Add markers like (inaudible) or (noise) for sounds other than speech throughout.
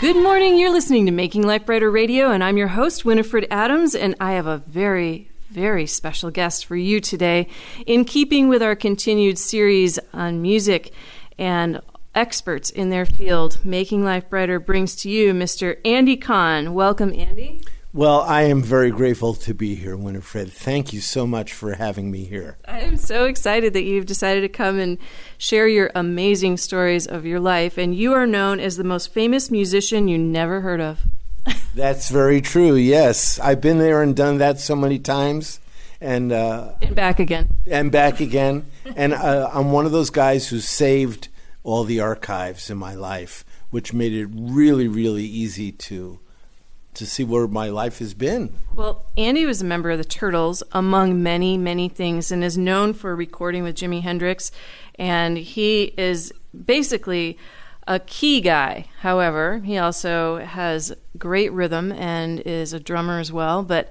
Good morning. You're listening to Making Life Brighter Radio, and I'm your host, Winifred Adams, and I have a very, very special guest for you today. In keeping with our continued series on music and experts in their field, Making Life Brighter brings to you Mr. Andy Kahn. Welcome, Andy. Well, I am very grateful to be here, Winifred. Thank you so much for having me here. I am so excited that you've decided to come and share your amazing stories of your life. And you are known as the most famous musician you never heard of. (laughs) That's very true, yes. I've been there and done that so many times. And, uh, and back again. And back again. (laughs) and uh, I'm one of those guys who saved all the archives in my life, which made it really, really easy to to see where my life has been. Well, Andy was a member of the Turtles, among many, many things, and is known for recording with Jimi Hendrix. And he is basically a key guy. However, he also has great rhythm and is a drummer as well. But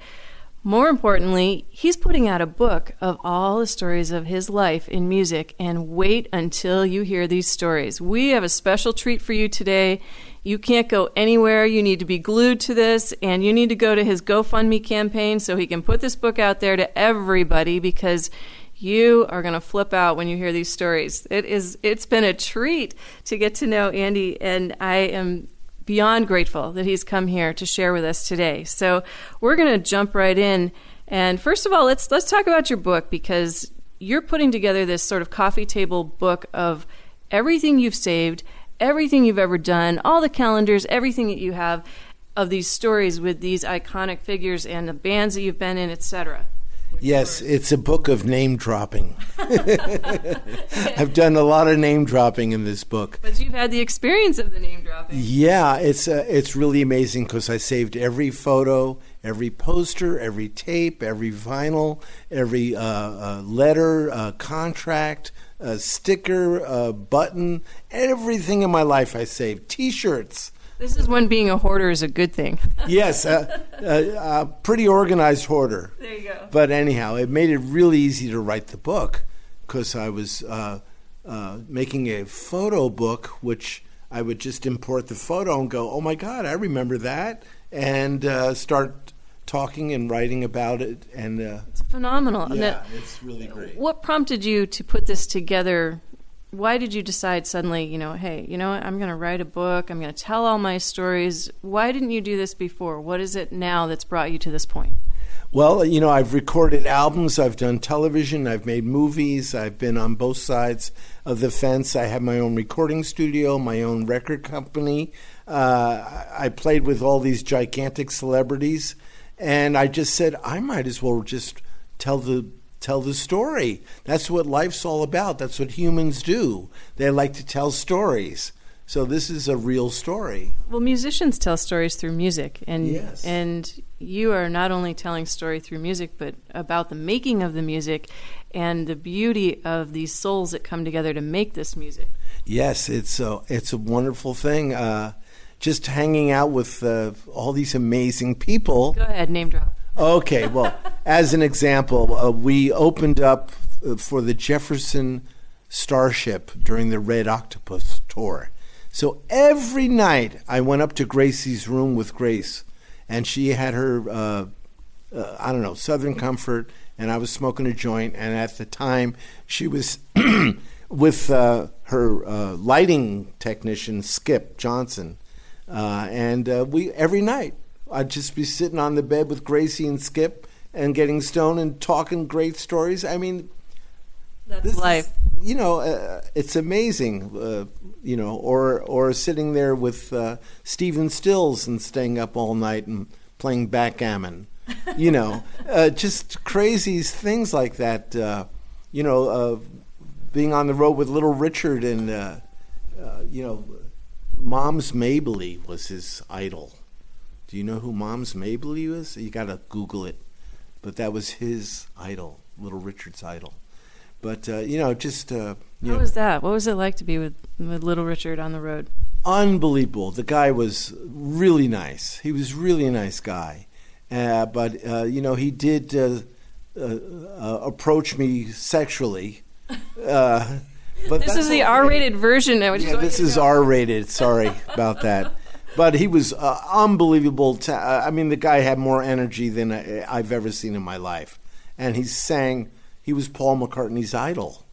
more importantly, he's putting out a book of all the stories of his life in music. And wait until you hear these stories. We have a special treat for you today. You can't go anywhere. You need to be glued to this, and you need to go to his GoFundMe campaign so he can put this book out there to everybody because you are going to flip out when you hear these stories. It is it's been a treat to get to know Andy and I am beyond grateful that he's come here to share with us today. So, we're going to jump right in and first of all, let's let's talk about your book because you're putting together this sort of coffee table book of everything you've saved everything you've ever done, all the calendars, everything that you have of these stories with these iconic figures and the bands that you've been in, etc. Yes, it's a book of name dropping. (laughs) I've done a lot of name dropping in this book. But you've had the experience of the name dropping. Yeah, it's uh, it's really amazing because I saved every photo, every poster, every tape, every vinyl, every uh, uh, letter, uh, contract, sticker, button, everything in my life I saved. T-shirts. This is when being a hoarder is a good thing. (laughs) yes, a, a, a, pretty organized hoarder. There you go. But anyhow, it made it really easy to write the book because I was uh, uh, making a photo book, which I would just import the photo and go, "Oh my God, I remember that," and uh, start talking and writing about it, and uh, it's phenomenal. Yeah, it's really great. What prompted you to put this together? Why did you decide suddenly, you know, hey, you know what, I'm going to write a book, I'm going to tell all my stories. Why didn't you do this before? What is it now that's brought you to this point? Well, you know, I've recorded albums, I've done television, I've made movies, I've been on both sides of the fence. I have my own recording studio, my own record company. Uh, I played with all these gigantic celebrities. And I just said, I might as well just tell the tell the story. That's what life's all about. That's what humans do. They like to tell stories. So this is a real story. Well, musicians tell stories through music, and yes. and you are not only telling story through music, but about the making of the music and the beauty of these souls that come together to make this music. Yes, it's a it's a wonderful thing. Uh, just hanging out with uh, all these amazing people. Go ahead, name drop. Okay, well, as an example, uh, we opened up uh, for the Jefferson Starship during the Red Octopus tour. So every night I went up to Gracie's room with Grace, and she had her, uh, uh, I don't know, Southern Comfort, and I was smoking a joint. And at the time, she was (clears throat) with uh, her uh, lighting technician, Skip Johnson. And we every night I'd just be sitting on the bed with Gracie and Skip and getting stoned and talking great stories. I mean, that's life. Is, you know, uh, it's amazing. Uh, you know, or or sitting there with uh, Stephen Stills and staying up all night and playing backgammon. you know, (laughs) uh, just crazy things like that. you know, being on the road with Little Richard and you know Moms Mabley was his idol. Do you know who Moms Mabley was? You got to Google it. But that was his idol, Little Richard's idol. But uh, you know, just uh, you How know, was that? What was it like to be with, with Little Richard on the road? unbelievable. The guy was really nice. He was really a nice guy. Uh, but uh, you know, he did uh, uh, uh, approach me sexually. Uh, but This is the. R-rated version. Which Yeah, this is R-rated. Sorry about that. But he was uh, unbelievable. Uh, I mean, the guy had more energy than I, I've ever seen in my life, and he sang. He was Paul McCartney's idol.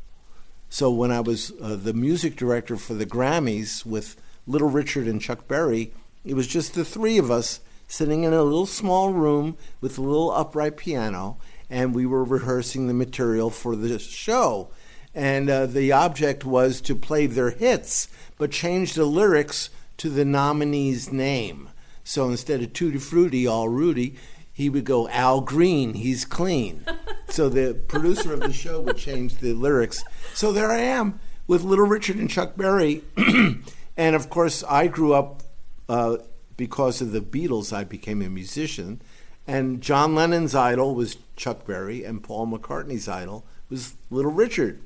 So when I was uh, the music director for the Grammys with Little Richard and Chuck Berry, it was just the three of us sitting in a little small room with a little upright piano, and we were rehearsing the material for the show. And uh, the object was to play their hits, but change the lyrics to the nominee's name. So instead of Tutti Frutti, all Rudy, he would go Al Green, he's clean. (laughs) so the producer of the show would change the lyrics. So there I am with Little Richard and Chuck Berry. (clears throat) and of course, I grew up uh, because of the Beatles, I became a musician. And John Lennon's idol was Chuck Berry, and Paul McCartney's idol was Little Richard.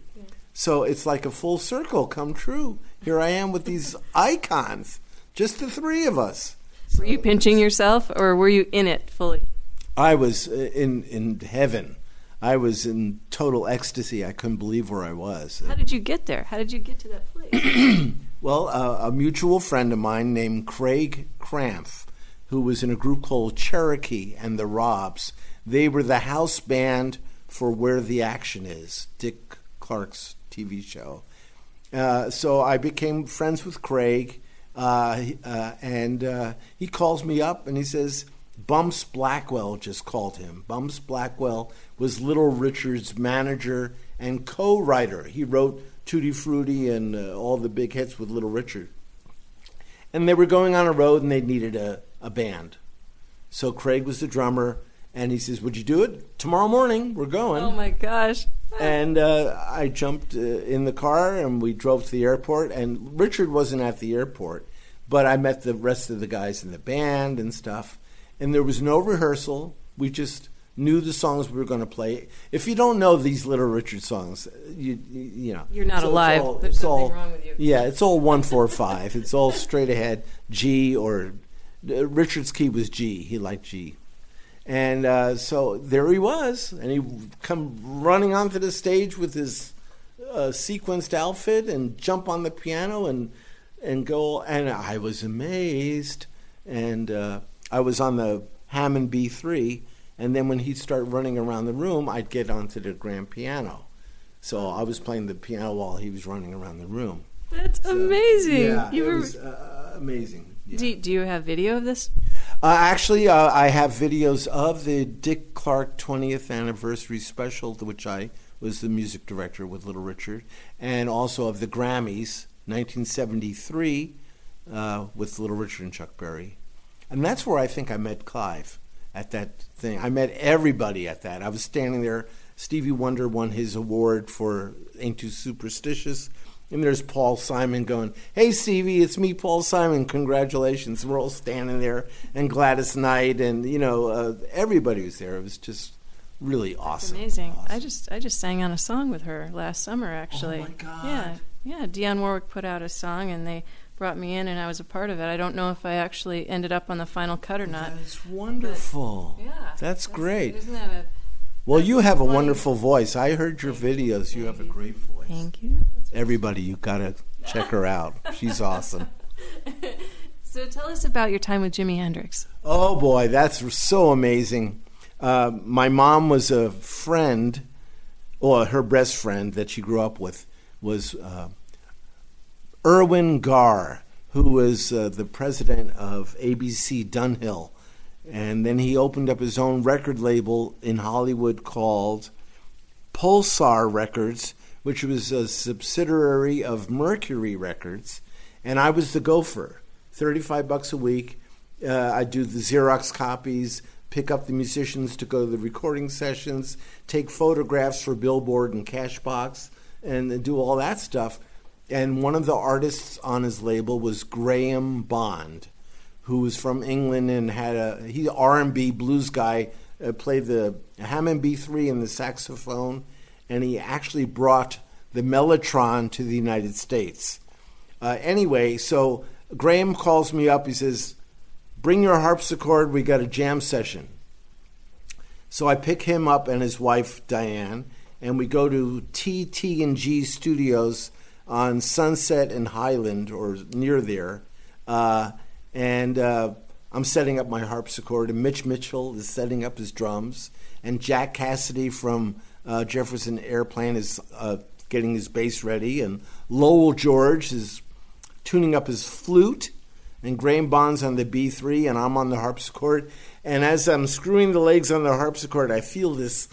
So it's like a full circle come true. Here I am with these (laughs) icons, just the three of us. Were you pinching yourself, or were you in it fully? I was uh, in in heaven. I was in total ecstasy. I couldn't believe where I was. How did you get there? How did you get to that place? (clears throat) Well, uh, a mutual friend of mine named Craig Krampf, who was in a group called Cherokee and the Robbs, they were the house band for Where the Action Is, Dick Clark's TV show. Uh, so I became friends with Craig, uh, uh, and uh, he calls me up and he says, Bumps Blackwell just called him. Bumps Blackwell was Little Richard's manager and co writer. He wrote Tutti Frutti and uh, all the big hits with Little Richard. And they were going on a road and they needed a, a band. So Craig was the drummer and he says, Would you do it? Tomorrow morning, we're going oh my gosh! and uh, I jumped uh, in the car and we drove to the airport. And Richard wasn't at the airport, but I met the rest of the guys in the band and stuff. And there was no rehearsal. We just knew the songs we were going to play. If you don't know these Little Richard songs, you you, you know You're not so it's alive. all- There's it's something all- wrong with you. Yeah, it's all one four five. it's all straight ahead G or uh, Richard's key was G. He liked G. And uh, so there he was, and he come running onto the stage with his uh, sequenced outfit and jump on the piano and and go. And I was amazed, and uh, I was on the Hammond B3. And then when he'd start running around the room, I'd get onto the grand piano. So I was playing the piano while he was running around the room. That's So, amazing. Yeah, you it were. was uh, amazing. Yeah. Do, do you have video of this? Uh, actually, uh, I have videos of the Dick Clark 20th anniversary special, which I was the music director with Little Richard, and also of the Grammys 1973 uh, with Little Richard and Chuck Berry. And that's where I think I met Clive at that thing. I met everybody at that. I was standing there. Stevie Wonder won his award for Ain't Too Superstitious. And there's Paul Simon going, Hey, Stevie, it's me, Paul Simon. Congratulations. We're all standing there. And Gladys Knight, and, you know, uh, everybody was there. It was just really awesome. Amazing. I Awesome. just I just sang on a song with her last summer actually. Oh, my God. Yeah. Yeah, Dionne Warwick put out a song and they brought me in and I was a part of it. I don't know if I actually ended up on the final cut or not. That's wonderful. Yeah. That's great. Isn't that a Well, you have a wonderful voice. I heard your videos. You have a great voice. Thank you. Everybody, you got to check her out. She's awesome. (laughs) So tell us about your time with Jimi Hendrix. Oh boy, that's so amazing. Uh, my mom was a friend, or her best friend that she grew up with was uh, Erwin Garr, who was uh, the president of ABC Dunhill. And then he opened up his own record label in Hollywood called Pulsar Records, which was a subsidiary of Mercury Records. And I was the gopher, 35 bucks a week. Uh, I do the Xerox copies, pick up the musicians to go to the recording sessions, take photographs for Billboard and Cashbox, and do all that stuff. and one of the artists on his label was Graham Bond, who was from England and had a he R and B blues guy, uh, played the Hammond B three and the saxophone, and he actually brought the Mellotron to the United States. Uh, anyway, so Graham calls me up. He says, "Bring your harpsichord. We got a jam session." So I pick him up and his wife Diane, and we go to TT and G Studios on Sunset and Highland or near there. Uh, and uh, I'm setting up my harpsichord, and Mitch Mitchell is setting up his drums, and Jack Casady from uh, Jefferson Airplane is uh, getting his bass ready, and Lowell George is tuning up his flute, and Graham Bond's on the B3, and I'm on the harpsichord. And as I'm screwing the legs on the harpsichord, I feel this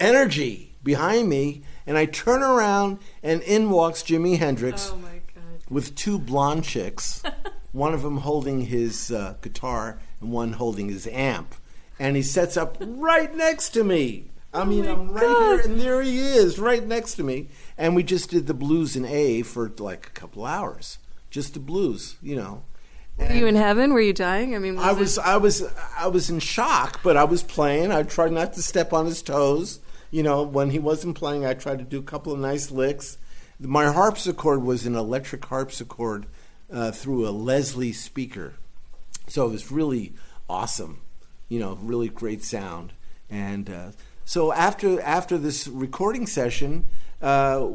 energy behind me, and I turn around, and in walks Jimi Hendrix Oh my god. with two blonde chicks, (laughs) one of them holding his uh, guitar and one holding his amp. And he sets up right next to me. I mean, I'm right here, and there he is, right next to me. And we just did the blues in A for like a couple hours, just the blues, you know. Were you in heaven? Were you dying? I mean, was I it- was, I was, I was in shock, but I was playing. I tried not to step on his toes. You know, when he wasn't playing, I tried to do a couple of nice licks. My harpsichord was an electric harpsichord uh, through a Leslie speaker, so it was really awesome. You know, really great sound. And uh, so after after this recording session, uh,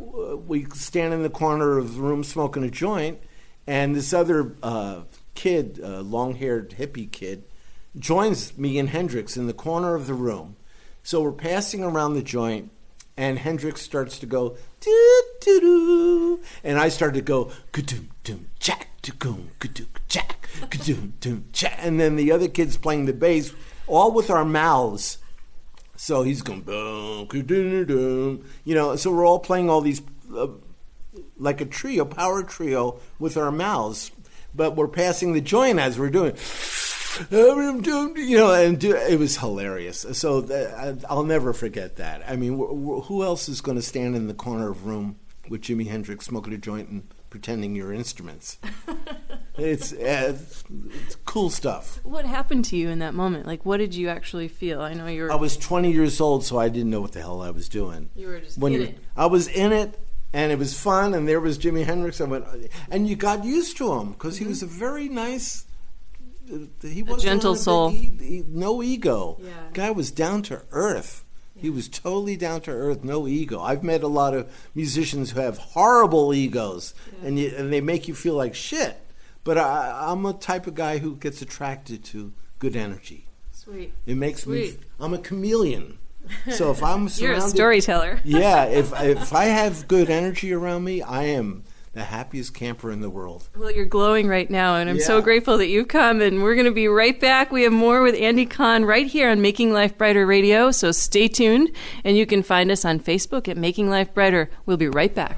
we stand in the corner of the room smoking a joint, and this other uh, kid, uh, long-haired hippie kid, joins me and Hendrix in the corner of the room. So we're passing around the joint, and Hendrix starts to go doo doo doo, and I start to go ka-doom doom jack, and then the other kids playing the bass, all with our mouths. So he's going boom you know. So we're all playing all these. Uh, like a trio, power trio, with our mouths, but we're passing the joint as we're doing. You know, and do, it was hilarious. So that, I'll never forget that. I mean, wh- wh- who else is going to stand in the corner of room with Jimi Hendrix smoking a joint and pretending you're instruments? (laughs) it's, uh, it's cool stuff. What happened to you in that moment? Like, what did you actually feel? I know you were. I was 20 years old, so I didn't know what the hell I was doing. You were just when in you- it. I was in it, and it was fun, and there was Jimi Hendrix. I went, and you got used to him because he was a very nice. uh, He was a gentle soul. no ego. Yeah. Guy was down to earth. He was totally down to earth, no ego. I've met a lot of musicians who have horrible egos, and you, and they make you feel like shit. But I, I'm a type of guy who gets attracted to good energy. Sweet. It makes me. Sweet. I'm a chameleon. So if I'm (laughs) You're a storyteller. yeah. If (laughs) if I have good energy around me, I am the happiest camper in the world. Well, you're glowing right now, and I'm so grateful that you've come. And we're going to be right back. We have more with Andy Kahn right here on Making Life Brighter Radio. So stay tuned, and you can find us on Facebook at Making Life Brighter. We'll be right back.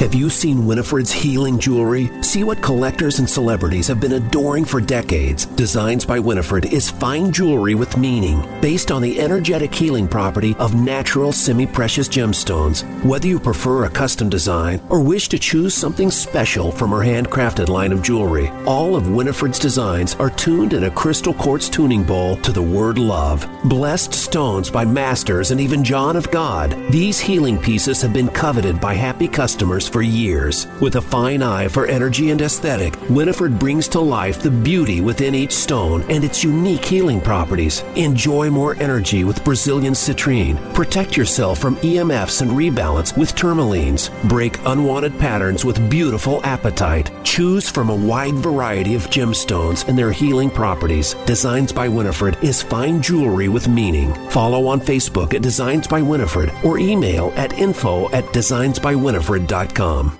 Have you seen Winifred's healing jewelry? See what collectors and celebrities have been adoring for decades. Designs by Winifred is fine jewelry with meaning, based on the energetic healing property of natural semi precious gemstones. Whether you prefer a custom design or wish to choose something special from her handcrafted line of jewelry, all of Winifred's designs are tuned in a crystal quartz tuning bowl to the word love. Blessed stones by masters and even John of God, these healing pieces have been coveted by happy customers for years. With a fine eye for energy and aesthetic, Winifred brings to life the beauty within each stone and its unique healing properties. Enjoy more energy with Brazilian citrine. Protect yourself from EMFs and rebalance with tourmalines. Break unwanted patterns with beautiful apatite. Choose from a wide variety of gemstones and their healing properties. Designs by Winifred is fine jewelry with meaning. Follow on Facebook at Designs by Winifred or email at info at designsbywinifred.com. Craigslist.com.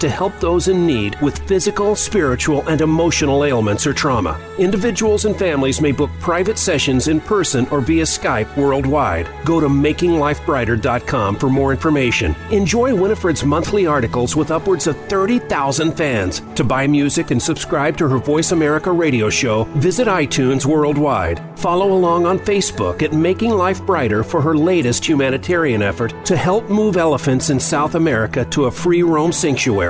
to help those in need with physical, spiritual, and emotional ailments or trauma. Individuals and families may book private sessions in person or via Skype worldwide. Go to makinglifebrighter.com for more information. Enjoy Winifred's monthly articles with upwards of 30,000 fans. To buy music and subscribe to her Voice America radio show, visit iTunes worldwide. Follow along on Facebook at Making Life Brighter for her latest humanitarian effort to help move elephants in South America to a free roam sanctuary.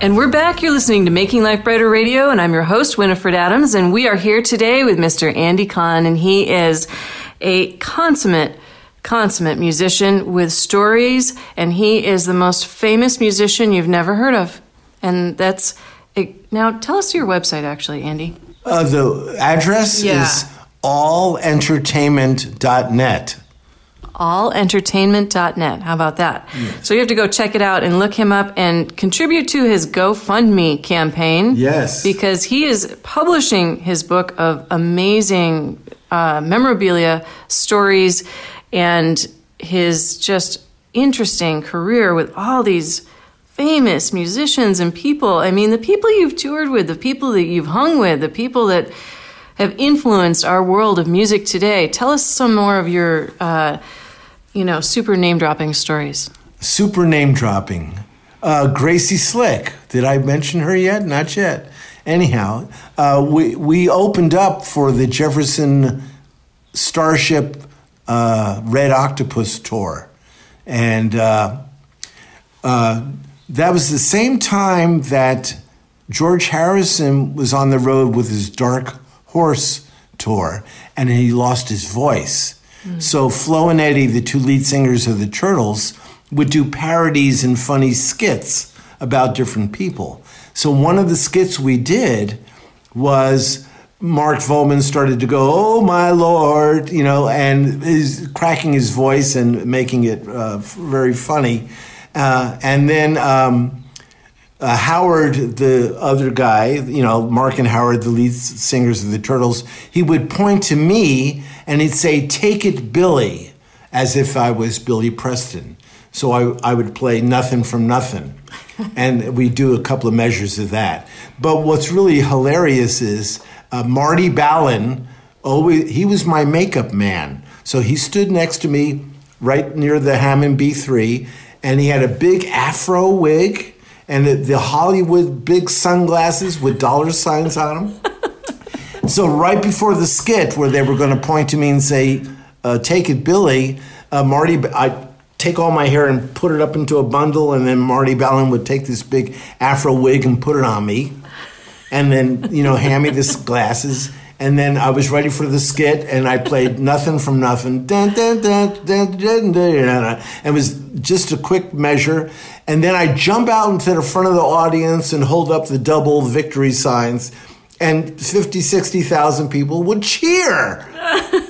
And we're back. You're listening to Making Life Brighter Radio, and I'm your host, Winifred Adams, and we are here today with Mr. Andy Kahn, and he is a consummate, consummate musician with stories, and he is the most famous musician you've never heard of. And that's now tell us your website, actually, Andy. Uh, the address Yeah. is allentertainment.net. allentertainment.net. How about that? So you have to go check it out and look him up and contribute to his GoFundMe campaign. Yes. Because he is publishing his book of amazing uh, memorabilia, stories, and his just interesting career with all these famous musicians and people. I mean, the people you've toured with, the people that you've hung with, the people that have influenced our world of music today. Tell us some more of your, uh, you know, super name dropping stories. Super name dropping. Uh, Gracie Slick. Did I mention her yet? Not yet. Anyhow, uh, we we opened up for the Jefferson Starship uh, Red Octopus tour, and uh, uh, that was the same time that George Harrison was on the road with his Dark Horse tour, and he lost his voice. So Flo and Eddie, the two lead singers of the Turtles, would do parodies and funny skits about different people. So one of the skits we did was Mark Volman started to go, "Oh my lord," you know, and is cracking his voice and making it uh, very funny. Uh, and then um, uh, Howard, the other guy, you know, Mark and Howard, the lead singers of the Turtles, he would point to me and he'd say, "Take it, Billy," as if I was Billy Preston. So I, I would play nothing from nothing. (laughs) and we do a couple of measures of that. But what's really hilarious is uh, Marty Balin, always, he was my makeup man. So he stood next to me right near the Hammond B3, and he had a big afro wig and the, the Hollywood big sunglasses with dollar signs on them. (laughs) So right before the skit, where they were going to point to me and say, uh, "Take it, Billy," uh, Marty, I take all my hair and put it up into a bundle, and then Marty Balin would take this big Afro wig and put it on me, and then you know hand me this glasses. And then I was ready for the skit, and I played nothing from nothing. Dun, dun, dun, dun. It was just a quick measure. And then I jump out into the front of the audience and hold up the double victory signs and 50, 60,000 people would cheer. (laughs)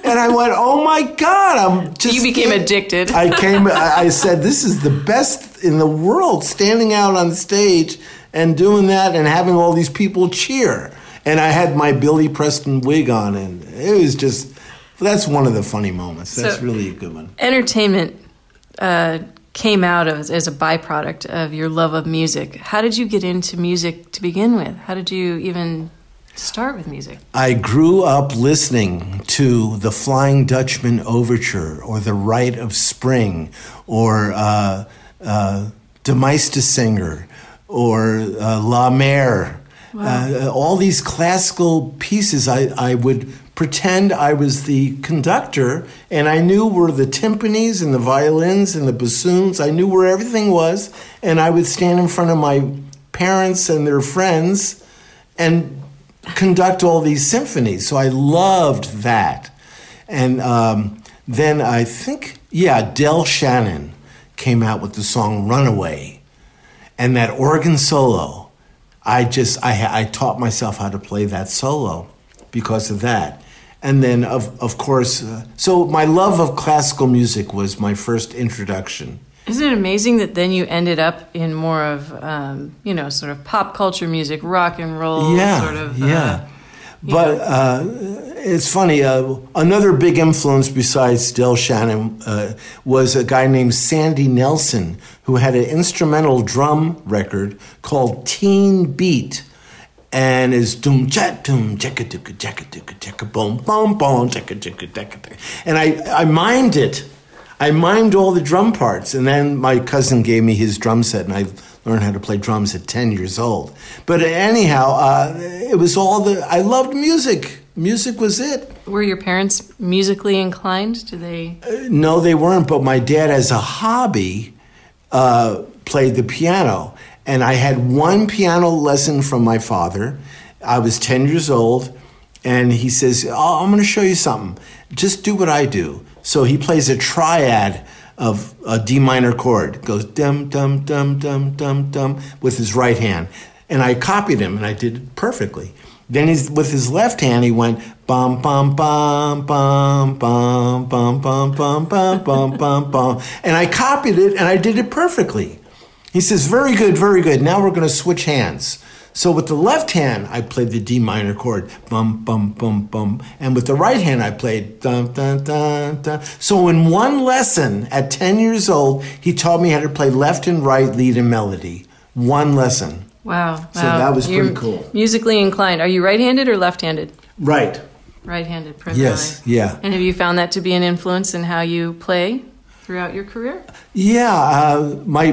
and I went, "Oh my God!" I'm just You became addicted. I came. (laughs) I I said, "This is the best in the world." Standing out on stage and doing that, and having all these people cheer. And I had my Billy Preston wig on, and it was just. That's one of the funny moments. That's So- really a good one. Entertainment uh, came out of, as a byproduct of your love of music. How did you get into music to begin with? How did you even start with music? I grew up listening to the Flying Dutchman Overture or The Rite of Spring or uh, uh, De Meistersinger or uh, La Mer. Uh, all these classical pieces, I, I would pretend I was the conductor and I knew where the timpanis and the violins and the bassoons, I knew where everything was. And I would stand in front of my parents and their friends and conduct all these symphonies. So I loved that. And um, then I think, yeah, Del Shannon came out with the song Runaway. And that organ solo, I just, I, I taught myself how to play that solo because of that. And then, of, of course, uh, so my love of classical music was my first introduction. Isn't it amazing that then you ended up in more of, um, you know, sort of pop culture music, rock and roll, yeah, sort of. uh, yeah. But uh, it's funny. Uh, another big influence besides Del Shannon uh, was a guy named Sandy Nelson, who had an instrumental drum record called Teen Beat, and is doom chat doom checka checka checka checka checka boom boom boom checka checka checka. And I I mimed it. I mimed all the drum parts, and then my cousin gave me his drum set, and I learned how to play drums at ten years old. But anyhow, uh, it was all the I loved music. Music was it. Were your parents musically inclined? Do they? No, they weren't. But my dad, as a hobby, uh, played the piano, and I had one piano lesson from my father. I was ten years old, and he says, oh, "I'm going to show you something. Just do what I do." So he plays a triad of a D minor chord. It goes dum dum dum dum dum dum with his right hand, and I copied him, and I did it perfectly. Then he's with his left hand. He went bum bum bum bum bum bum bum bum bum bum bum bum, and I copied it, and I did it perfectly. He says, "Very good, very good. Now we're going to switch hands." So with the left hand, I played the D minor chord, bum bum bum bum, and with the right hand, I played dun dun dun dun. So in one lesson at ten years old, he taught me how to play left and right lead and melody. One lesson. Wow. So that was You're pretty cool. Musically inclined. Are you right-handed or left-handed? Right. Right-handed, primarily. Yes. Yeah. And have you found that to be an influence in how you play throughout your career? Yeah, uh, my,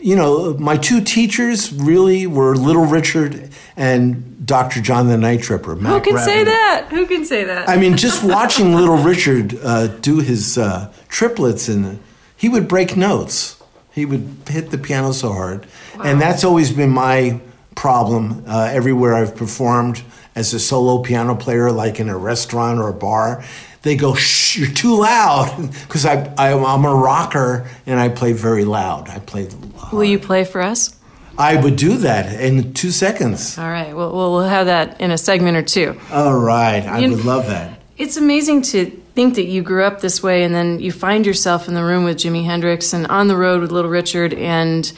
you know, my two teachers really were Little Richard and Dr. John the Night Tripper. Who Mac can say that? Who can say that? I mean, just (laughs) watching Little Richard uh, do his uh, triplets, and he would break notes. He would hit the piano so hard, and that's always been my problem uh, everywhere I've performed as a solo piano player, like in a restaurant or a bar. They go, "Shh, you're too loud," (laughs) because I, I I'm a rocker and I play very loud. I play. Loud. Will you play for us? I would do that in two seconds. All right. Well, we'll have that in a segment or two. All right, I You- would love that. It's amazing to think that you grew up this way and then you find yourself in the room with Jimi Hendrix and on the road with Little Richard and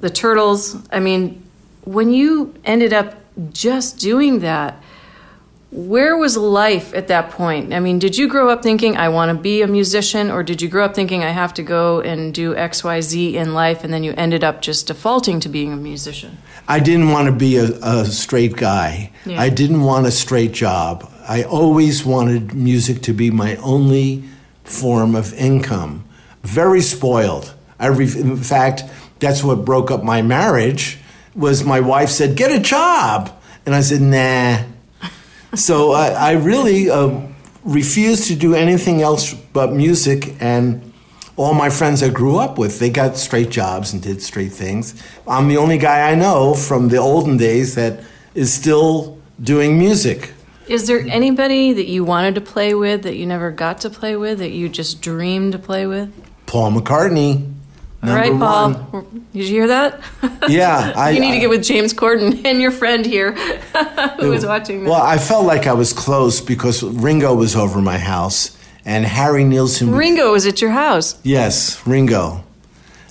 the Turtles. I mean, when you ended up just doing that, where was life at that point? I mean, did you grow up thinking, I want to be a musician, or did you grow up thinking, I have to go and do XYZ in life, and then you ended up just defaulting to being a musician? I didn't want to be a, a straight guy. Yeah. I didn't want a straight job. I always wanted music to be my only form of income. Very spoiled. I re- in fact, that's what broke up my marriage. Was my wife said, "Get a job," and I said, "Nah." so I, I really uh, refused to do anything else but music and all my friends I grew up with, they got straight jobs and did straight things. I'm the only guy I know from the olden days that is still doing music. Is there anybody that you wanted to play with that you never got to play with that you just dreamed to play with? Paul McCartney. All right, Paul. One. Did you hear that? Yeah, (laughs) I, you need to get with James Corden (laughs) and your friend here, (laughs) who is watching. Well, I felt like I was close because Ringo was over my house, and Harry Nilsson. Ringo was at your house. Yes, Ringo.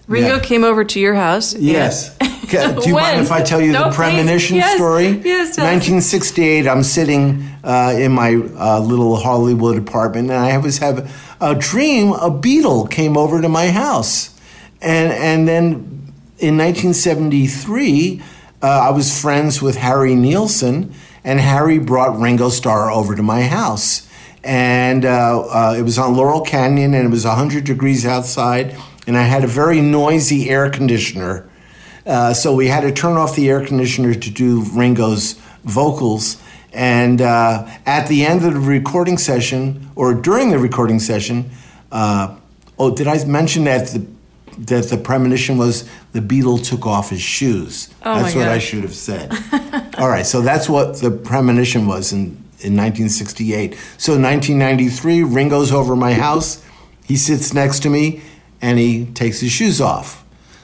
Ringo yeah. came over to your house. Yes. (laughs) Do you mind if I tell you no, the premonition yes. story? Yes. 1968. I'm sitting uh, in my uh, little Hollywood apartment, and I was have a dream. A beetle came over to my house, and and then in 1973, uh, I was friends with Harry Nilsson, and Harry brought Ringo Starr over to my house, and uh, uh, it was on Laurel Canyon, and it was 100 degrees outside and I had a very noisy air conditioner. Uh, so we had to turn off the air conditioner to do Ringo's vocals. And uh, at the end of the recording session, or during the recording session, uh, oh, did I mention that the that the premonition was the Beatle took off his shoes? Oh that's what I should have said. (laughs) All right, so that's what the premonition was in in 1968. So in 1993, Ringo's over my house. He sits next to me and he takes his shoes off.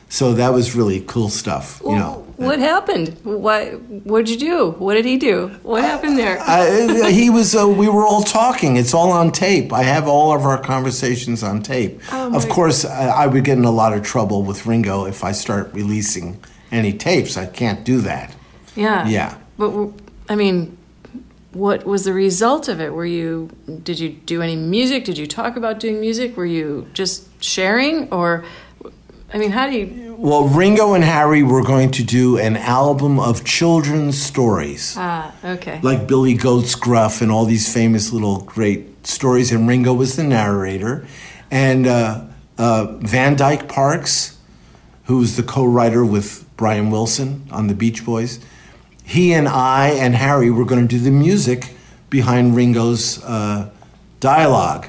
So that was really cool stuff, you know. What happened? What What'd you do? What did he do? What happened there? Uh, he was. Uh, we were all talking. It's all on tape. I have all of our conversations on tape. Oh of course, I, I would get in a lot of trouble with Ringo if I start releasing any tapes. I can't do that. Yeah. Yeah. But I mean, what was the result of it? Were you did you do any music? Did you talk about doing music? Were you just sharing or I mean, how do you Well, Ringo and Harry were going to do an album of children's stories. Ah, okay. Like Billy Goat's Gruff and all these famous little great stories and Ringo was the narrator and uh, uh, Van Dyke Parks, who was the co-writer with Brian Wilson on the Beach Boys he and I and Harry were going to do the music behind Ringo's uh, dialogue.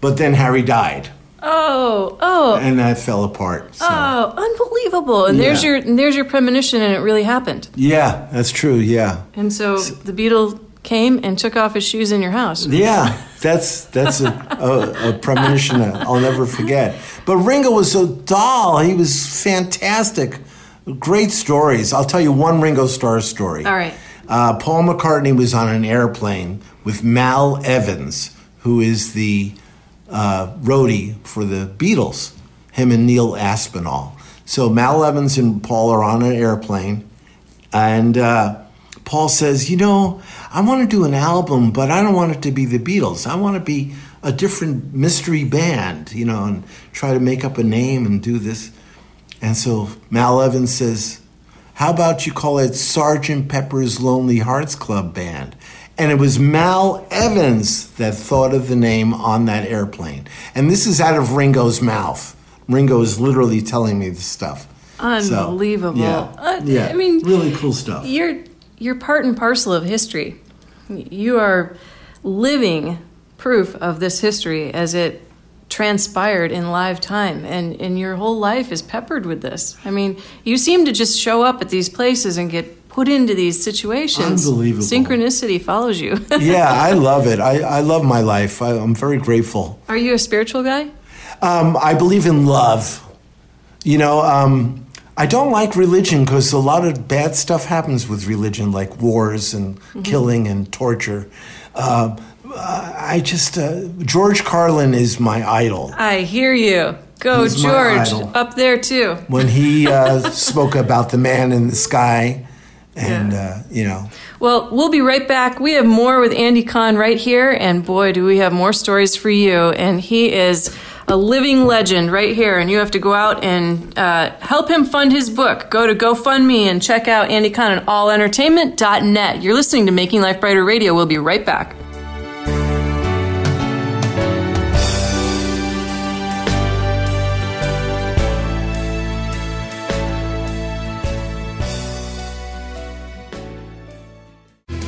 But then Harry died. Oh, oh. And that fell apart. So. Oh, unbelievable. And yeah. there's your and there's your premonition and it really happened. Yeah, that's true, yeah. And so, so the Beatle came and took off his shoes in your house. Yeah, that's that's a, a, a premonition I'll never forget. But Ringo was so dull. He was fantastic Great stories. I'll tell you one Ringo Starr story. All right. Uh, Paul McCartney was on an airplane with Mal Evans, who is the uh, roadie for the Beatles, him and Neil Aspinall. So Mal Evans and Paul are on an airplane, and uh, Paul says, You know, I want to do an album, but I don't want it to be the Beatles. I want to be a different mystery band, you know, and try to make up a name and do this. And so Mal Evans says, How about you call it Sergeant Pepper's Lonely Hearts Club Band? And it was Mal Evans that thought of the name on that airplane. And this is out of Ringo's mouth. Ringo is literally telling me this stuff. Unbelievable. So, yeah, uh, yeah. I mean, really cool stuff. You're you're part and parcel of history. You are living proof of this history as it transpired in live time and, and your whole life is peppered with this. I mean you seem to just show up at these places and get put into these situations. Unbelievable. Synchronicity follows you. (laughs) Yeah i love it. I, I love my life. I, am very grateful. Are you a spiritual guy? Um, i believe in love. You know um, i don't like religion because a lot of bad stuff happens with religion like wars and mm-hmm. killing and torture. Uh, I just uh, George Carlin is my idol. I hear you. Go He's George up there too. When he (laughs) uh, spoke about the man in the sky, and yeah. uh, you know. Well, we'll be right back. We have more with Andy Kahn right here, and boy, do we have more stories for you. And he is a living legend right here, and you have to go out and uh, help him fund his book. Go to GoFundMe and check out Andy Kahn at allentertainment.net. You're listening to Making Life Brighter Radio. We'll be right back.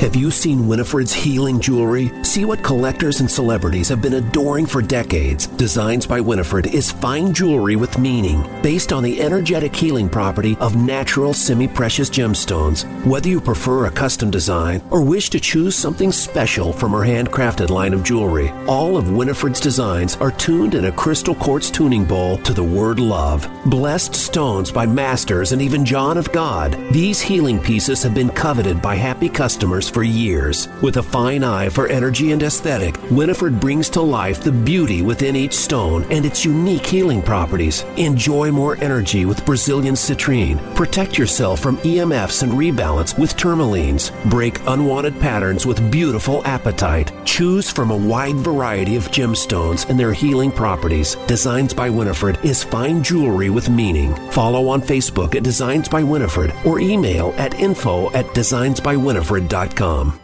Have you seen Winifred's healing jewelry? See what collectors and celebrities have been adoring for decades. Designs by Winifred is fine jewelry with meaning, based on the energetic healing property of natural semi precious gemstones. Whether you prefer a custom design or wish to choose something special from her handcrafted line of jewelry, all of Winifred's designs are tuned in a crystal quartz tuning bowl to the word love. Blessed stones by masters and even John of God, these healing pieces have been coveted by happy customers for years. With a fine eye for energy and aesthetic, Winifred brings to life the beauty within each stone and its unique healing properties. Enjoy more energy with Brazilian citrine. Protect yourself from EMFs and rebalance with tourmalines. Break unwanted patterns with beautiful apatite. Choose from a wide variety of gemstones and their healing properties. Designs by Winifred is fine jewelry with meaning. Follow on Facebook at Designs by Winifred or email at info at designsbywinifred.com. Realty.com.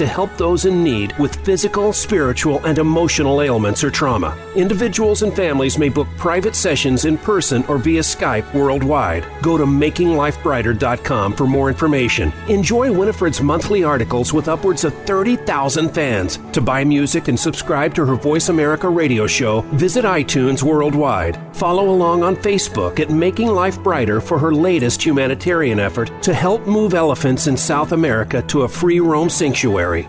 to help those in need with physical, spiritual, and emotional ailments or trauma. Individuals and families may book private sessions in person or via Skype worldwide. Go to makinglifebrighter.com for more information. Enjoy Winifred's monthly articles with upwards of 30,000 fans. To buy music and subscribe to her Voice America radio show, visit iTunes worldwide. Follow along on Facebook at Making Life Brighter for her latest humanitarian effort to help move elephants in South America to a free roam sanctuary.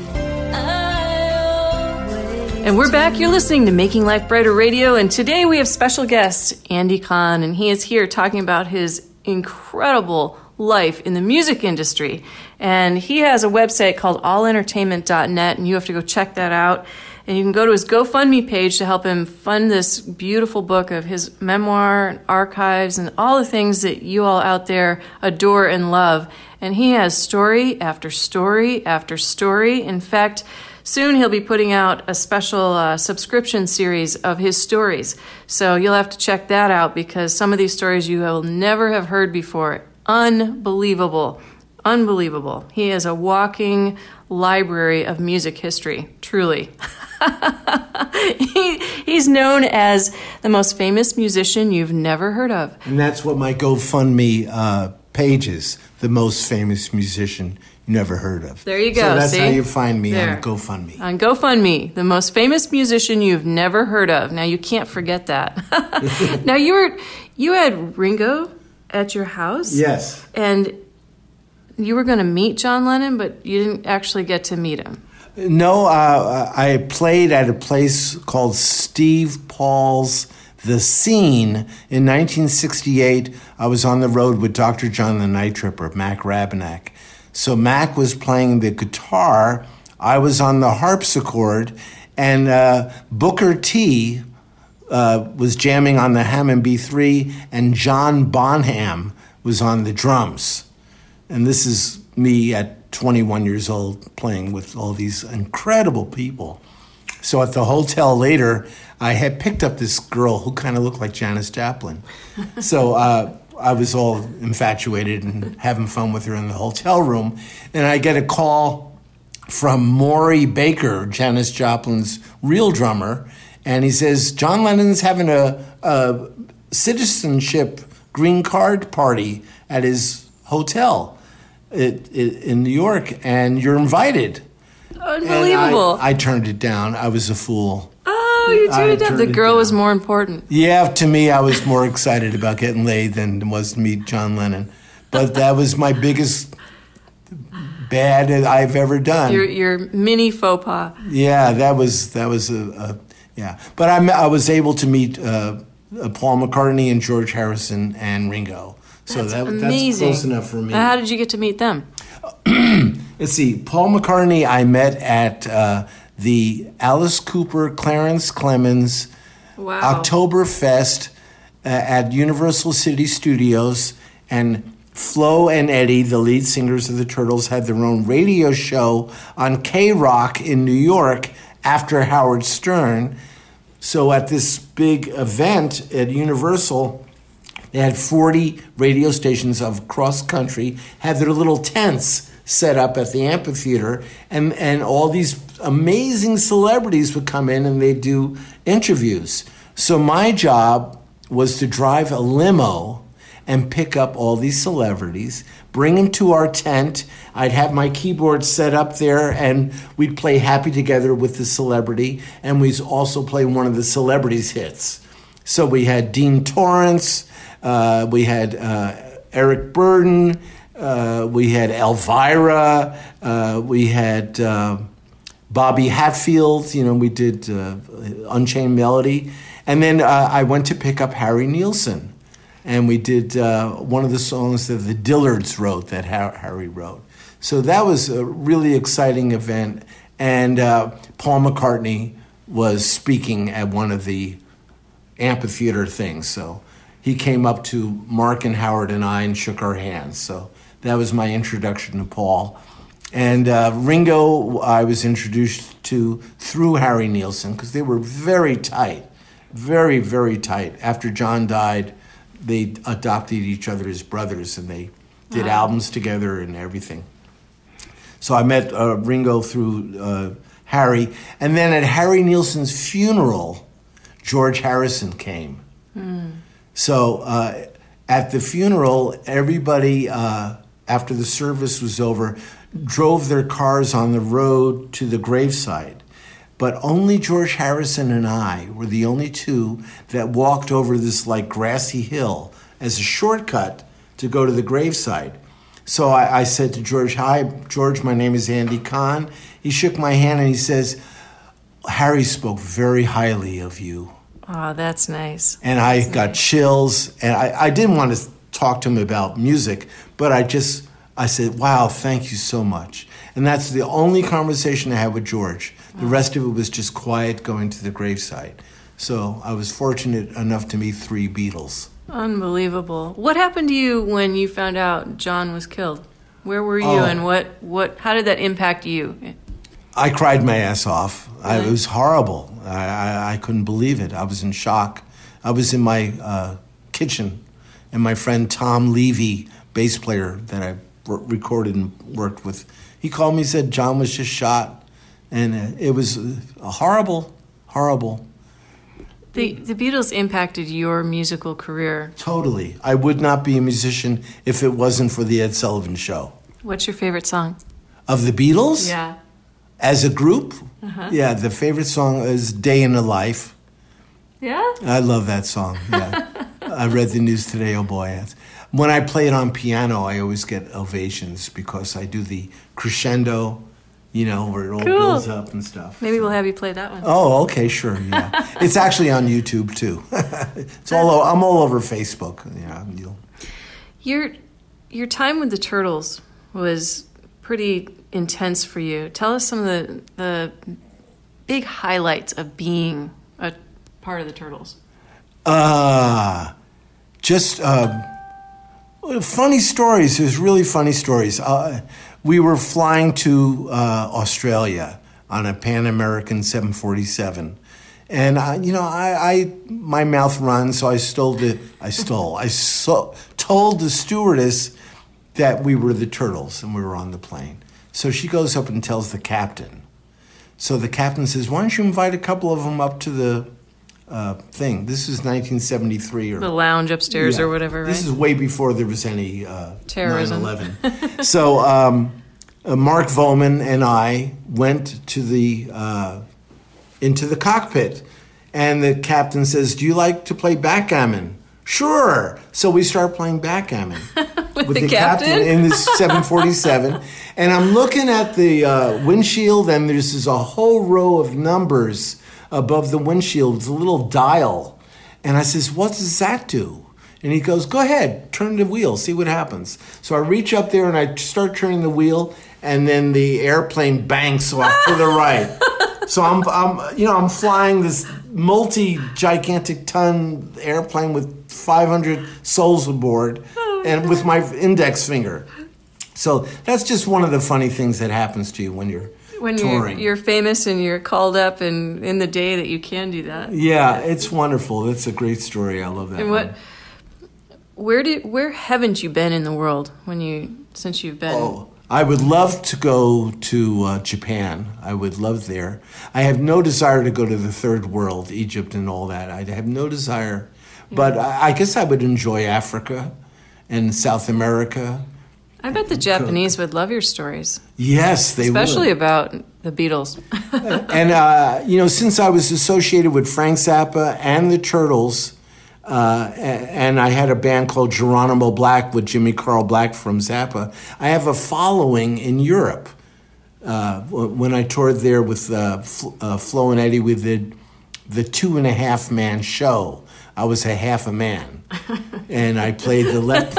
And we're back. You're listening to Making Life Brighter Radio, and today we have special guest Andy Kahn, and he is here talking about his incredible life in the music industry. And he has a website called allentertainment.net, and you have to go check that out. And you can go to his GoFundMe page to help him fund this beautiful book of his memoir, archives, and all the things that you all out there adore and love. And he has story after story after story. In fact, soon he'll be putting out a special uh, subscription series of his stories. So you'll have to check that out because some of these stories you will never have heard before. Unbelievable. Unbelievable. He is a walking library of music history, truly. (laughs) he, he's known as the most famous musician you've never heard of. And that's what my GoFundMe uh, page is the most famous musician never heard of. There you go. So that's see? how you find me There. on GoFundMe. On GoFundMe, the most famous musician you've never heard of. Now you can't forget that. (laughs) now you were you had Ringo at your house. Yes. And you were going to meet John Lennon, but you didn't actually get to meet him. No, uh, I played at a place called Steve Paul's The Scene in 1968. I was on the road with Dr. John the Night Tripper, Mac Rebennack. So Mac was playing the guitar, I was on the harpsichord, and uh, Booker T uh, was jamming on the Hammond B3, and John Bonham was on the drums. And this is me at 21 years old playing with all these incredible people. So at the hotel later, I had picked up this girl who kind of looked like Janis Joplin. so uh, I was all infatuated and having fun with her in the hotel room. And I get a call from Maury Baker, Janis Joplin's real drummer, and he says, John Lennon's having a, a citizenship green card party at his hotel it, it, in New York, and you're invited. Unbelievable. I, I, turned it down. I was a fool. Oh, you turned it down. The girl was more important. Yeah, to me, I was more excited about getting laid than was to meet John Lennon. But that was my biggest bad I've ever done. Your, your mini faux pas. Yeah, that was that was a, a yeah. But I I was able to meet uh, Paul McCartney and George Harrison and Ringo. So that's that, amazing. that's close enough for me. How did you get to meet them? (clears throat) Let's see. Paul McCartney, I met at uh, the Alice Cooper, Clarence Clemons wow. Oktoberfest uh, at Universal City Studios, and Flo and Eddie, the lead singers of the Turtles, had their own radio show on K Rock in New York after Howard Stern. So at this big event at Universal, they had 40 radio stations of cross country, had their little tents set up at the amphitheater, and, and all these amazing celebrities would come in and they'd do interviews. So my job was to drive a limo and pick up all these celebrities, bring them to our tent. I'd have my keyboard set up there, and we'd play Happy Together with the celebrity, and we'd also play one of the celebrities' hits. So we had Dean Torrence, uh, we had uh, Eric Burdon, uh, we had Elvira, uh, we had uh, Bobby Hatfield, you know, we did uh, Unchained Melody. And then I went to pick up Harry Nilsson and we did uh, one of the songs that the Dillards wrote that Harry wrote. So that was a really exciting event, and uh, Paul McCartney was speaking at one of the amphitheater things. So he came up to Mark and Howard and I and shook our hands. So that was my introduction to Paul. And uh, Ringo, I was introduced to through Harry Nilsson because they were very tight, very, very tight. After John died, they adopted each other as brothers and they did wow. albums together and everything. So I met uh, Ringo through uh, Harry. And then at Harry Nilsson's funeral, George Harrison came. Mm. So uh, at the funeral, everybody, uh, after the service was over, drove their cars on the road to the graveside. But only George Harrison and I were the only two that walked over this like grassy hill as a shortcut to go to the graveside. So I, I said to George, Hi, George, my name is Andy Kahn. He shook my hand and he says, Harry spoke very highly of you. Oh, that's nice. And that's I got nice. chills, and I, I didn't want to talk to him about music, but I just, I said, Wow, thank you so much. And that's the only conversation I had with George. The rest of it was just quiet going to the gravesite. So I was fortunate enough to meet three Beatles. Unbelievable. What happened to you when you found out John was killed? Where were you oh. and what, what how did that impact you? I cried my ass off. Really? I, it was horrible. I, I, I, couldn't believe it. I was in shock. I was in my uh, kitchen, and my friend Tom Levy, bass player that I recorded and worked with, he called me and said John was just shot and uh, it was a horrible, horrible. The the Beatles impacted your musical career. Totally. I would not be a musician if it wasn't for the Ed Sullivan Show. What's your favorite song? Of the Beatles? Yeah. As a group? Uh-huh. Yeah, the favorite song is Day in the Life. Yeah? I love that song. Yeah. (laughs) I read the news today, oh boy. When I play it on piano, I always get ovations because I do the crescendo you know, where it all cool. builds up and stuff. Maybe so. we'll have you play that one. Oh, okay, sure. Yeah, (laughs) it's actually on YouTube too. (laughs) it's all I'm all over Facebook. Yeah, you'll... your your time with the Turtles was pretty intense for you. Tell us some of the the big highlights of being a part of the Turtles. Uh just uh, funny stories. There's really funny stories. Uh, we were flying to uh, Australia on a Pan American 747. And you know, I, I, my mouth runs, so I stole the, I stole, I so, told the stewardess that we were the turtles and we were on the plane. So she goes up and tells the captain. So the captain says, "Why don't you invite a couple of them up to the uh, thing?" This is 1973 or The lounge upstairs Yeah. or whatever, right? This is way before there was any uh, Terrorism. 9/11. (laughs) so um, uh, Mark Volman and I went to the uh, into the cockpit, and the captain says, "Do you like to play backgammon?" Sure. So we start playing backgammon (laughs) With the captain? in this 747, and I'm looking at the uh, windshield, and there's this, a whole row of numbers above the windshield. It's a little dial, and I says, "What does that do?" And he goes, "Go ahead, turn the wheel, see what happens." So I reach up there and I start turning the wheel, and then the airplane banks off to the right. So I'm, I'm, you know, I'm flying this multi gigantic ton airplane with 500 souls aboard, oh, and with my index finger. So that's just one of the funny things that happens to you when you're when you're, you're famous and you're called up and in the day that you can do that. yeah, it's wonderful. That's a great story. I love that. And one. what where did where haven't you been in the world when you since you've been Oh, I would love to go to uh, Japan. I would love there. I have no desire to go to the third world, Egypt and all that. I have no desire. But I, I guess I would enjoy Africa and South America. I bet the Japanese would love your stories, Yes, they would especially would. about the Beatles. (laughs) and uh, you know, since I was associated with Frank Zappa and the Turtles, uh, and I had a band called Geronimo Black with Jimmy Carl Black from Zappa, I have a following in Europe. Uh, when I toured there with uh, uh, Flo and Eddie, we did the two and a half man show. I was a half a man, (laughs) and I played the left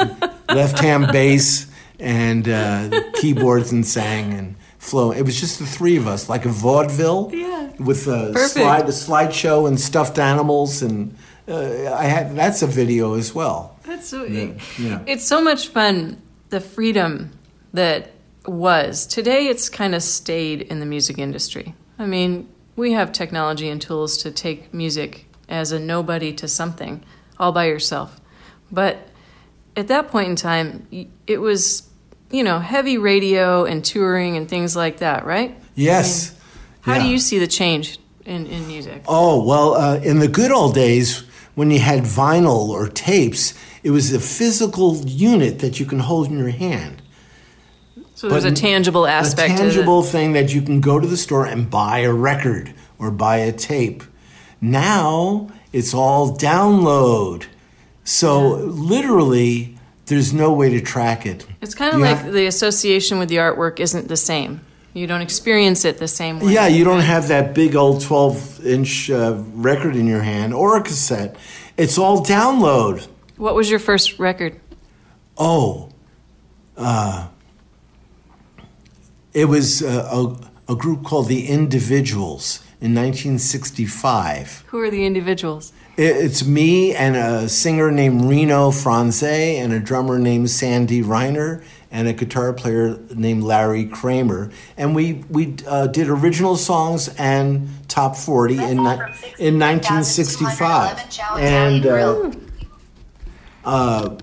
left hand bass and uh, keyboards and sang and Flo. It was just the three of us, like a vaudeville Yeah. with a Perfect. slide a slideshow and stuffed animals, and uh, I had that's a video as well. That's so yeah. It's so much fun the freedom that was. Today it's kind of stayed in the music industry. I mean, we have technology and tools to take music as a nobody to something all by yourself. But at that point in time, it was, you know, heavy radio and touring and things like that, right? Yes. How do you see the change in, in music? Oh, well, uh, in the good old days, when you had vinyl or tapes, it was a physical unit that you can hold in your hand. So there's a tangible aspect A to it. tangible thing that you can go to the store and buy a record or buy a tape. Now it's all download. So literally, there's no way to track it. It's kind of You like have- the association with the artwork isn't the same. You don't experience it the same way. Yeah, you don't have that big old 12 inch uh, record in your hand or a cassette. It's all download. What was your first record? Oh, uh, it was uh, a, a group called the Individuals in 1965. Who are the individuals? It, it's me and a singer named Reno Franze and a drummer named Sandy Reiner and a guitar player named Larry Kramer. And we, we uh, did original songs and top 40 in, ni- in 1965. And uh, uh,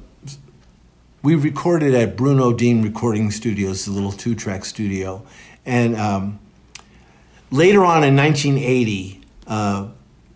we recorded at Bruno Dean Recording Studios, a little two track studio. And um, later on in 1980, uh,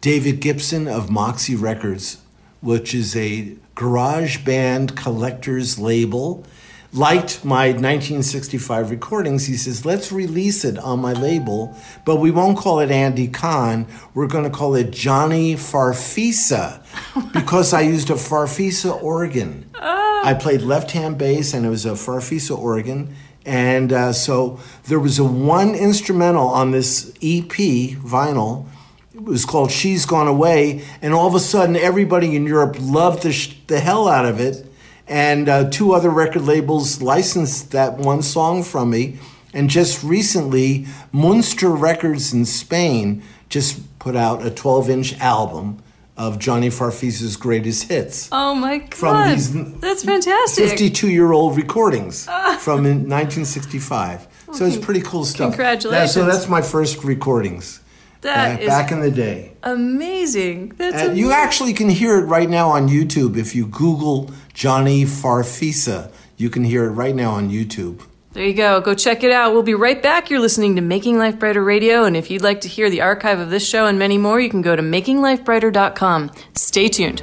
David Gibson of Moxie Records, which is a garage band collector's label, liked my 1965 recordings. He says, let's release it on my label, but we won't call it Andy Kahn. We're going to call it Johnny Farfisa (laughs) because I used a Farfisa organ. I played left hand bass and it was a Farfisa organ. And uh, so there was a one instrumental on this EP vinyl. It was called She's Gone Away. And all of a sudden, everybody in Europe loved the, sh- the hell out of it. And uh, two other record labels licensed that one song from me. And just recently, Munster Records in Spain just put out a 12 inch album of Johnny Farfisa's greatest hits Oh my god. From these That's fantastic. 52 year old recordings from in 1965. So it's pretty cool stuff. Congratulations. Yeah, so that's my first recordings. That back, is back in the day. amazing. That's And you actually can hear it right now on YouTube. If you Google Johnny Farfisa, you can hear it right now on YouTube. There you go. Go check it out. We'll be right back. You're listening to Making Life Brighter Radio, and if you'd like to hear the archive of this show and many more, you can go to makinglifebrighter.com. Stay tuned.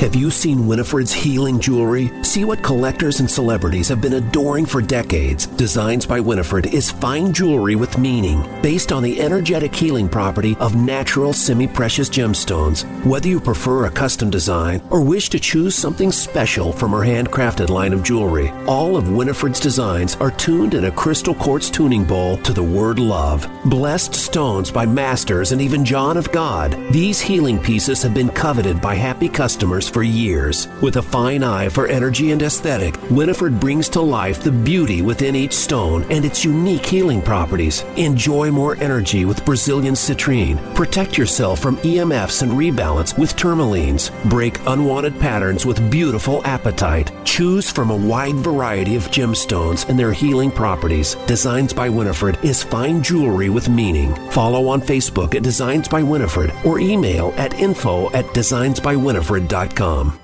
Have you seen Winifred's healing jewelry? See what collectors and celebrities have been adoring for decades. Designs by Winifred is fine jewelry with meaning, based on the energetic healing property of natural semi precious gemstones. Whether you prefer a custom design or wish to choose something special from her handcrafted line of jewelry, all of Winifred's designs are tuned in a crystal quartz tuning bowl to the word love. Blessed stones by masters and even John of God, these healing pieces have been coveted by happy customers for years. With a fine eye for energy and aesthetic, Winifred brings to life the beauty within each stone and its unique healing properties. Enjoy more energy with Brazilian citrine. Protect yourself from EMFs and rebalance with tourmalines. Break unwanted patterns with beautiful apatite. Choose from a wide variety of gemstones and their healing properties. Designs by Winifred is fine jewelry with meaning. Follow on Facebook at Designs by Winifred or email at info at designsbywinifred.com. Realty.com.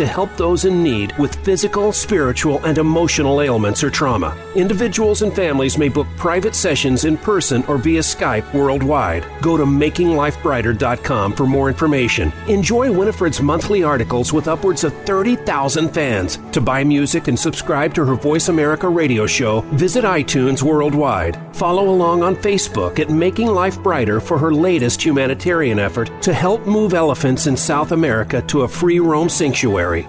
to help those in need with physical, spiritual, and emotional ailments or trauma. Individuals and families may book private sessions in person or via Skype worldwide. Go to makinglifebrighter.com for more information. Enjoy Winifred's monthly articles with upwards of 30,000 fans. To buy music and subscribe to her Voice America radio show, visit iTunes worldwide. Follow along on Facebook at Making Life Brighter for her latest humanitarian effort to help move elephants in South America to a free roam sanctuary.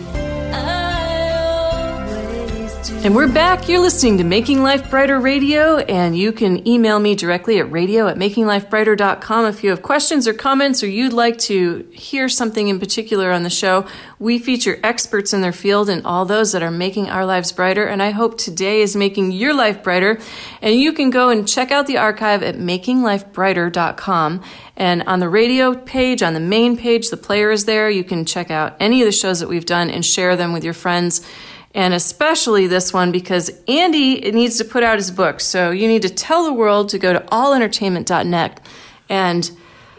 And we're back. You're listening to Making Life Brighter Radio, and you can email me directly at radio at makinglifebrighter.com if you have questions or comments or you'd like to hear something in particular on the show. We feature experts in their field and all those that are making our lives brighter, and I hope today is making your life brighter. And you can go and check out the archive at makinglifebrighter.com. And on the radio page, on the main page, the player is there. You can check out any of the shows that we've done and share them with your friends and especially this one because Andy needs to put out his book. So you need to tell the world to go to allentertainment.net and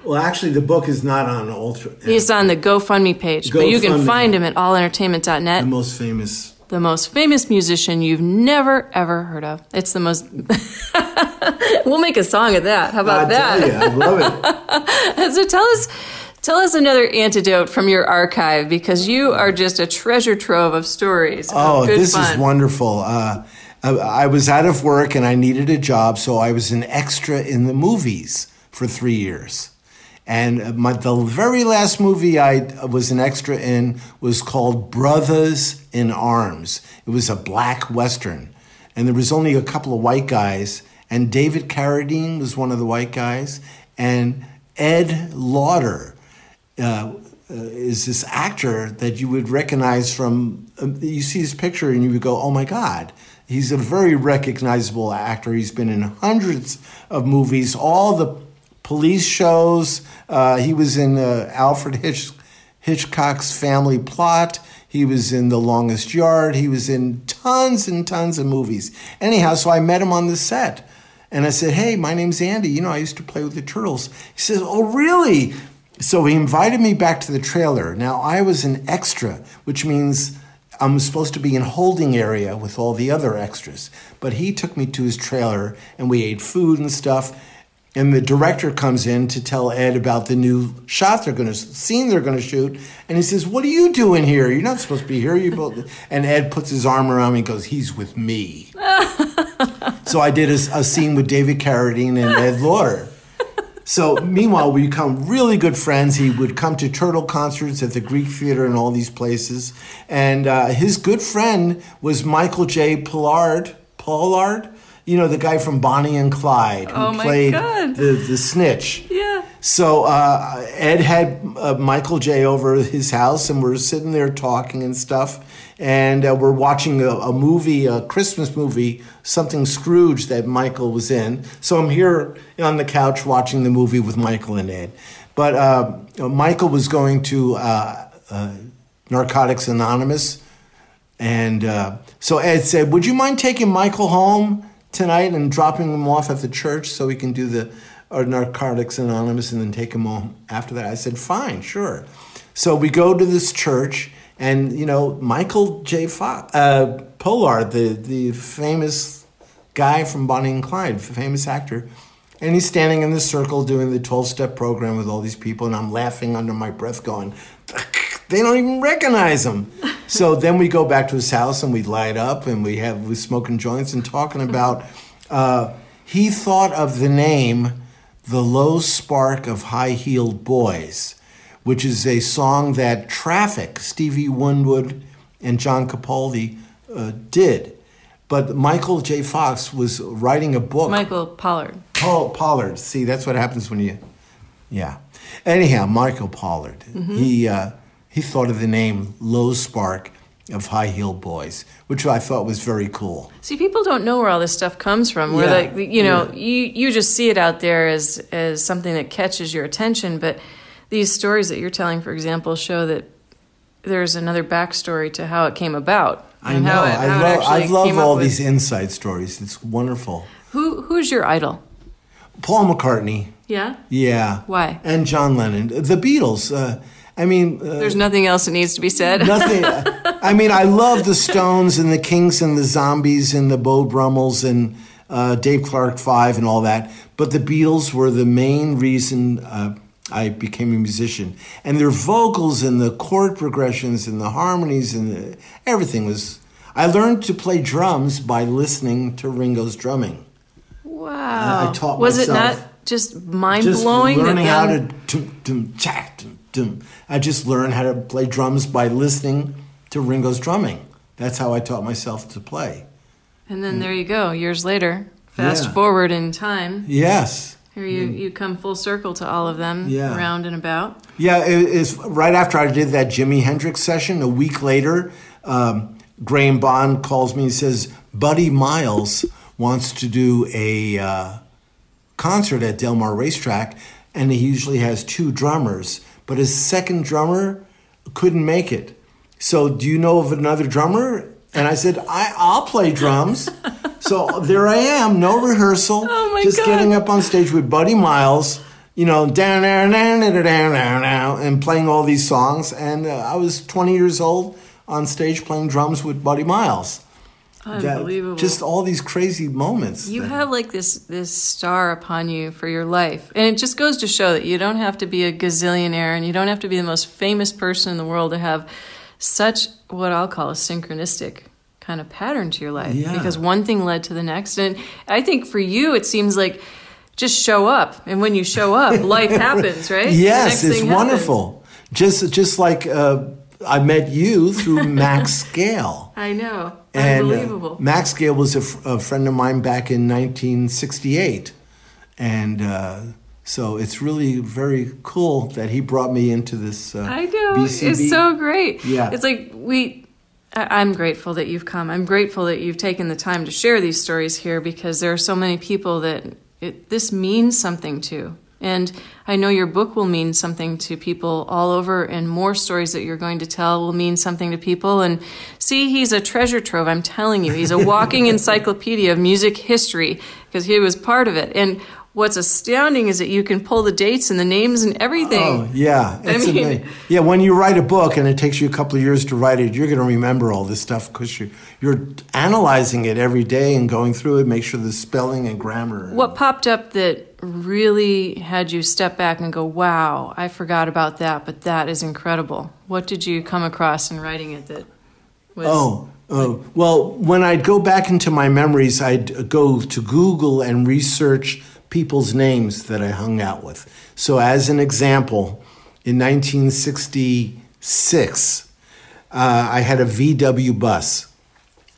Well, actually, the book is not on Ultra. he's on the GoFundMe page, but you can find him at the most famous. The most famous musician you've never ever heard of. It's the most. (laughs) we'll make a song of that. How about I that? tell you, I love it. (laughs) so tell us tell us another antidote from your archive because you are just a treasure trove of stories. Oh, this fun. is wonderful. Uh, I, I was out of work and I needed a job, so I was an extra in the movies for three years. And my, the very last movie I was an extra in was called Brothers in Arms. It was a black western, and there was only a couple of white guys. And David Carradine was one of the white guys, and Ed Lauter uh, is this actor that you would recognize from. Uh, you see his picture and you would go, "Oh my God." He's a very recognizable actor. He's been in hundreds of movies, all the police shows. Uh, he was in uh, Alfred Hitch- Hitchcock's Family Plot. He was in The Longest Yard. He was in tons and tons of movies. Anyhow, so I met him on the set. And I said, Hey, my name's Andy. You know, I used to play with the Turtles. He says, Oh, really? So he invited me back to the trailer. Now, I was an extra, which means I'm supposed to be in holding area with all the other extras. But he took me to his trailer and we ate food and stuff. And the director comes in to tell Ed about the new shot they're going to scene they're going to shoot, and he says, "What are you doing here? You're not supposed to be here." You both. (laughs) And Ed puts his arm around me and goes, "He's with me." (laughs) so I did a, a, scene with David Carradine and Ed Lauter. So meanwhile, we become really good friends. He would come to Turtle concerts at the Greek Theater and all these places. And uh, his good friend was Michael J. Pollard. Pollard, you know the guy from Bonnie and Clyde who oh played God. the the snitch. Yeah. So uh, Ed had uh, Michael J over at his house, and we're sitting there talking and stuff, and uh, we're watching a, a, movie, a Christmas movie, something Scrooge that Michael was in. So I'm here on the couch watching the movie with Michael and Ed. But uh, Michael was going to uh, uh, Narcotics Anonymous, and so Ed said, "Would you mind taking Michael home?" Tonight and dropping him off at the church so he can do the or Narcotics Anonymous and then take him home after that. I said, fine, sure. So we go to this church, and you know, Michael J. Fox, uh, the the famous guy from Bonnie and Clyde, famous actor, and he's standing in the circle doing the twelve step program with all these people, and I'm laughing under my breath, going, they don't even recognize him. So then we go back to his house and we light up and we have we smoking joints and talking about. Uh, he thought of the name "The Low Spark of High Heeled Boys," which is a song that Traffic, Stevie Winwood, and John Capaldi uh, did. But Michael J. Fox was writing a book. Michael Pollard. Paul Pollard. See, that's what happens when you, yeah. Anyhow, Michael Pollard. Mm-hmm. He. Uh, he thought of the name Low Spark of High Heel Boys, which I thought was very cool. See, people don't know where all this stuff comes from. Where yeah. like you know, yeah. you you just see it out there as as something that catches your attention, but these stories that you're telling, for example, show that there's another backstory to how it came about. I know. It, I love. I love all these inside stories. It's wonderful. Who who's your idol? Paul McCartney. Yeah. Yeah. Why? And John Lennon. The Beatles. Uh, I mean, uh, there's nothing else that needs to be said. nothing. (laughs) I mean, I love the Stones and the Kings and the Zombies and the Beau Brummels and uh, Dave Clark Five and all that. But the Beatles were the main reason uh, I became a musician, and their vocals and the chord progressions and the harmonies and the, everything was. I learned to play drums by listening to Ringo's drumming. Wow! I taught was myself. Was it not just mind blowing? Just learning how to dum, dum, chat, dum. I just learned how to play drums by listening to Ringo's drumming. That's how I taught myself to play. And then there you go, years later. Fast yeah. forward in time. Yes. Here you, you come full circle to all of them, yeah. round and about. Yeah, it, it is right after I did that Jimi Hendrix session. A week later, um, Graham Bond calls me and says, "Buddy Miles wants to do a uh, concert at Del Mar Racetrack, and he usually has two drummers but his second drummer couldn't make it. So, do you know of another drummer? And I said, I, I'll play drums. (laughs) so there I am, no rehearsal, oh just God. getting up on stage with Buddy Miles, you know, down, down, down, down, down, down, and playing all these songs. And uh, I was 20 years old on stage playing drums with Buddy Miles. Unbelievable. Just all these crazy moments. You that, have like this this star upon you for your life. And it just goes to show that you don't have to be a gazillionaire and you don't have to be the most famous person in the world to have such what I'll call a synchronistic kind of pattern to your life yeah. because one thing led to the next and I think for you it seems like just show up. And when you show up, (laughs) life happens, right? Yes, it's wonderful. Just just like uh, I met you through (laughs) Max Gale. I know. And uh, Unbelievable. Max Gale was a, f- a friend of mine back in 1968. And uh, so it's really very cool that he brought me into this. Uh, I know. BCB. It's so great. Yeah. It's like we. I- I'm grateful that you've come. I'm grateful that you've taken the time to share these stories here because there are so many people that it, this means something to. And I know your book will mean something to people all over, and more stories that you're going to tell will mean something to people. And see, he's a treasure trove. I'm telling you, he's a walking (laughs) encyclopedia of music history because he was part of it. And what's astounding is that you can pull the dates and the names and everything. Oh, yeah. I mean- ama- yeah, when you write a book and it takes you a couple of years to write it, you're going to remember all this stuff because you're, you're analyzing it every day and going through it, make sure the spelling and grammar. What popped up that really had you step back and go, wow, I forgot about that, but that is incredible? What did you come across in writing it that was. Oh, oh. Well, when I'd go back into my memories, I'd go to Google and research people's names that I hung out with. So, as an example, in 1966, uh, I had a VW bus.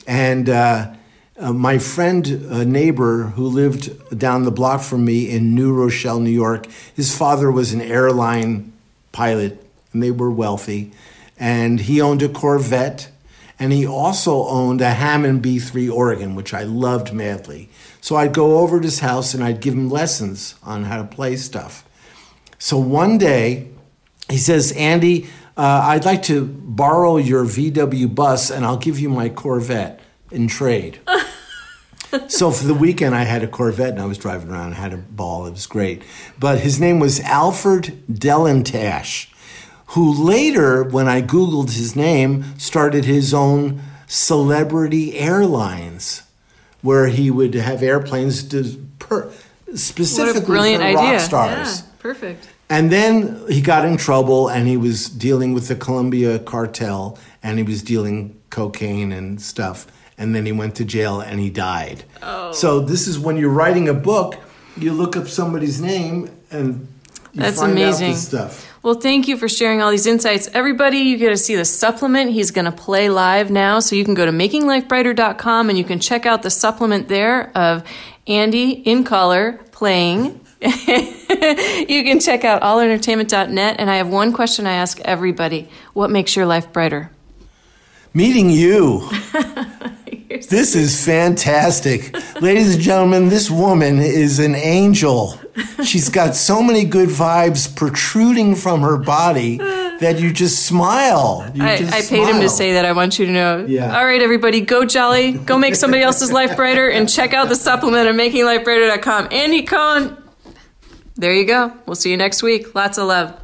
And uh, uh, my friend, a neighbor who lived down the block from me in New Rochelle, New York, his father was an airline pilot, and they were wealthy. And he owned a Corvette, and he also owned a Hammond B3 organ, which I loved madly. So I'd go over to his house and I'd give him lessons on how to play stuff. So one day, he says, Andy, uh, I'd like to borrow your VW bus and I'll give you my Corvette in trade. (laughs) so for the weekend, I had a Corvette and I was driving around and had a ball. It was great. But his name was Alfred Delantash, who later, when I Googled his name, started his own celebrity airlines where he would have airplanes to per, what specifically a brilliant for idea. rock stars. Yeah, perfect. And then he got in trouble and he was dealing with the Colombia cartel and he was dealing cocaine and stuff. And then he went to jail and he died. Oh. So this is when you're writing a book, you look up somebody's name and you That's find amazing. out this stuff. Well, thank you for sharing all these insights. Everybody, you get to see the supplement. He's going to play live now. So you can go to makinglifebrighter.com and you can check out the supplement there of Andy in color playing. (laughs) you can check out allentertainment.net. And I have one question I ask everybody What makes your life brighter? Meeting you. (laughs) this is fantastic. Ladies and gentlemen, this woman is an angel. She's got so many good vibes protruding from her body that you just smile. You I, just I paid him to say that. I want you to know. Yeah. All right, everybody, go jolly. Go make somebody else's life brighter and check out the supplement at makinglifebrighter.com. Andy Cohen. There you go. We'll see you next week. Lots of love.